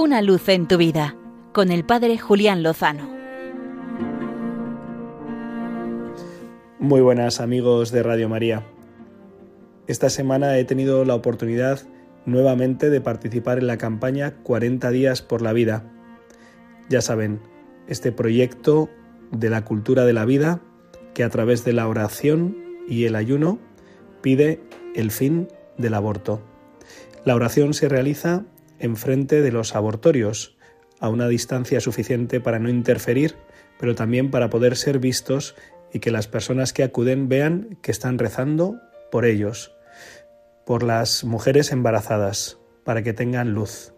Una luz en tu vida con el Padre Julián Lozano. Muy buenas amigos de Radio María. Esta semana he tenido la oportunidad nuevamente de participar en la campaña 40 días por la vida. Ya saben, este proyecto de la cultura de la vida que a través de la oración y el ayuno pide el fin del aborto. La oración se realiza enfrente de los abortorios, a una distancia suficiente para no interferir, pero también para poder ser vistos y que las personas que acuden vean que están rezando por ellos, por las mujeres embarazadas, para que tengan luz,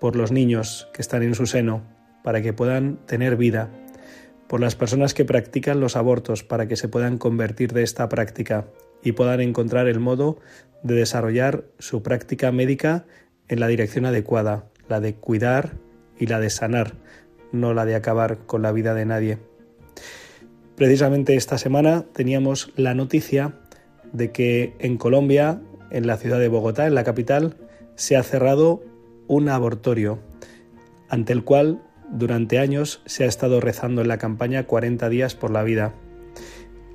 por los niños que están en su seno, para que puedan tener vida, por las personas que practican los abortos, para que se puedan convertir de esta práctica y puedan encontrar el modo de desarrollar su práctica médica en la dirección adecuada, la de cuidar y la de sanar, no la de acabar con la vida de nadie. Precisamente esta semana teníamos la noticia de que en Colombia, en la ciudad de Bogotá, en la capital, se ha cerrado un abortorio, ante el cual durante años se ha estado rezando en la campaña 40 días por la vida.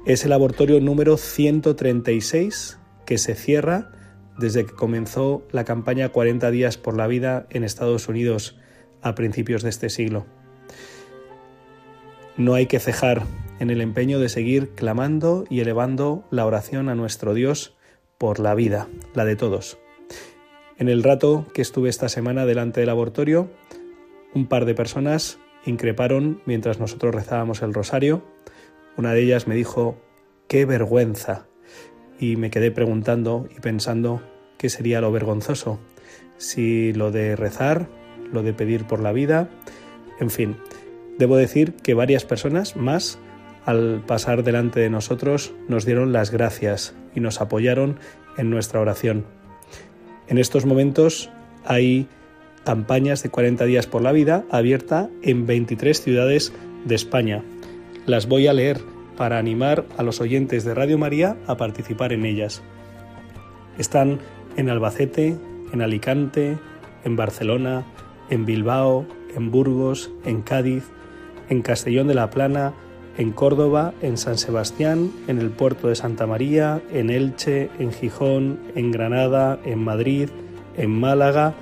Es el abortorio número 136 que se cierra desde que comenzó la campaña 40 días por la vida en Estados Unidos a principios de este siglo. No hay que cejar en el empeño de seguir clamando y elevando la oración a nuestro Dios por la vida, la de todos. En el rato que estuve esta semana delante del abortorio, un par de personas increparon mientras nosotros rezábamos el rosario. Una de ellas me dijo, qué vergüenza y me quedé preguntando y pensando qué sería lo vergonzoso, si lo de rezar, lo de pedir por la vida, en fin, debo decir que varias personas más al pasar delante de nosotros nos dieron las gracias y nos apoyaron en nuestra oración. En estos momentos hay campañas de 40 días por la vida abierta en 23 ciudades de España. Las voy a leer para animar a los oyentes de Radio María a participar en ellas. Están en Albacete, en Alicante, en Barcelona, en Bilbao, en Burgos, en Cádiz, en Castellón de la Plana, en Córdoba, en San Sebastián, en el puerto de Santa María, en Elche, en Gijón, en Granada, en Madrid, en Málaga,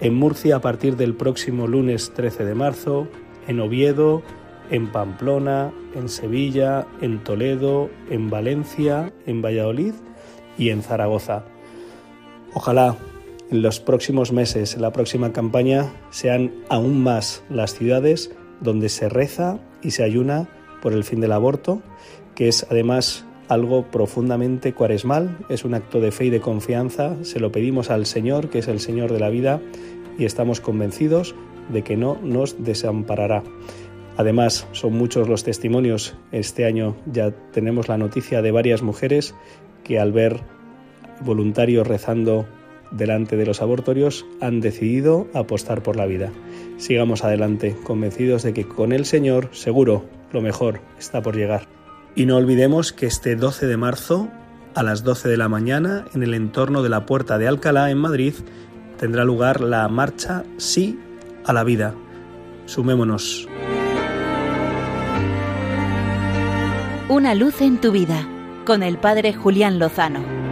en Murcia a partir del próximo lunes 13 de marzo, en Oviedo, en Pamplona, en Sevilla, en Toledo, en Valencia, en Valladolid y en Zaragoza. Ojalá en los próximos meses, en la próxima campaña, sean aún más las ciudades donde se reza y se ayuna por el fin del aborto, que es además algo profundamente cuaresmal, es un acto de fe y de confianza, se lo pedimos al Señor, que es el Señor de la vida, y estamos convencidos de que no nos desamparará. Además, son muchos los testimonios. Este año ya tenemos la noticia de varias mujeres que al ver voluntarios rezando delante de los abortorios han decidido apostar por la vida. Sigamos adelante, convencidos de que con el Señor seguro lo mejor está por llegar. Y no olvidemos que este 12 de marzo, a las 12 de la mañana, en el entorno de la Puerta de Alcalá, en Madrid, tendrá lugar la marcha Sí a la vida. Sumémonos. Una luz en tu vida con el Padre Julián Lozano.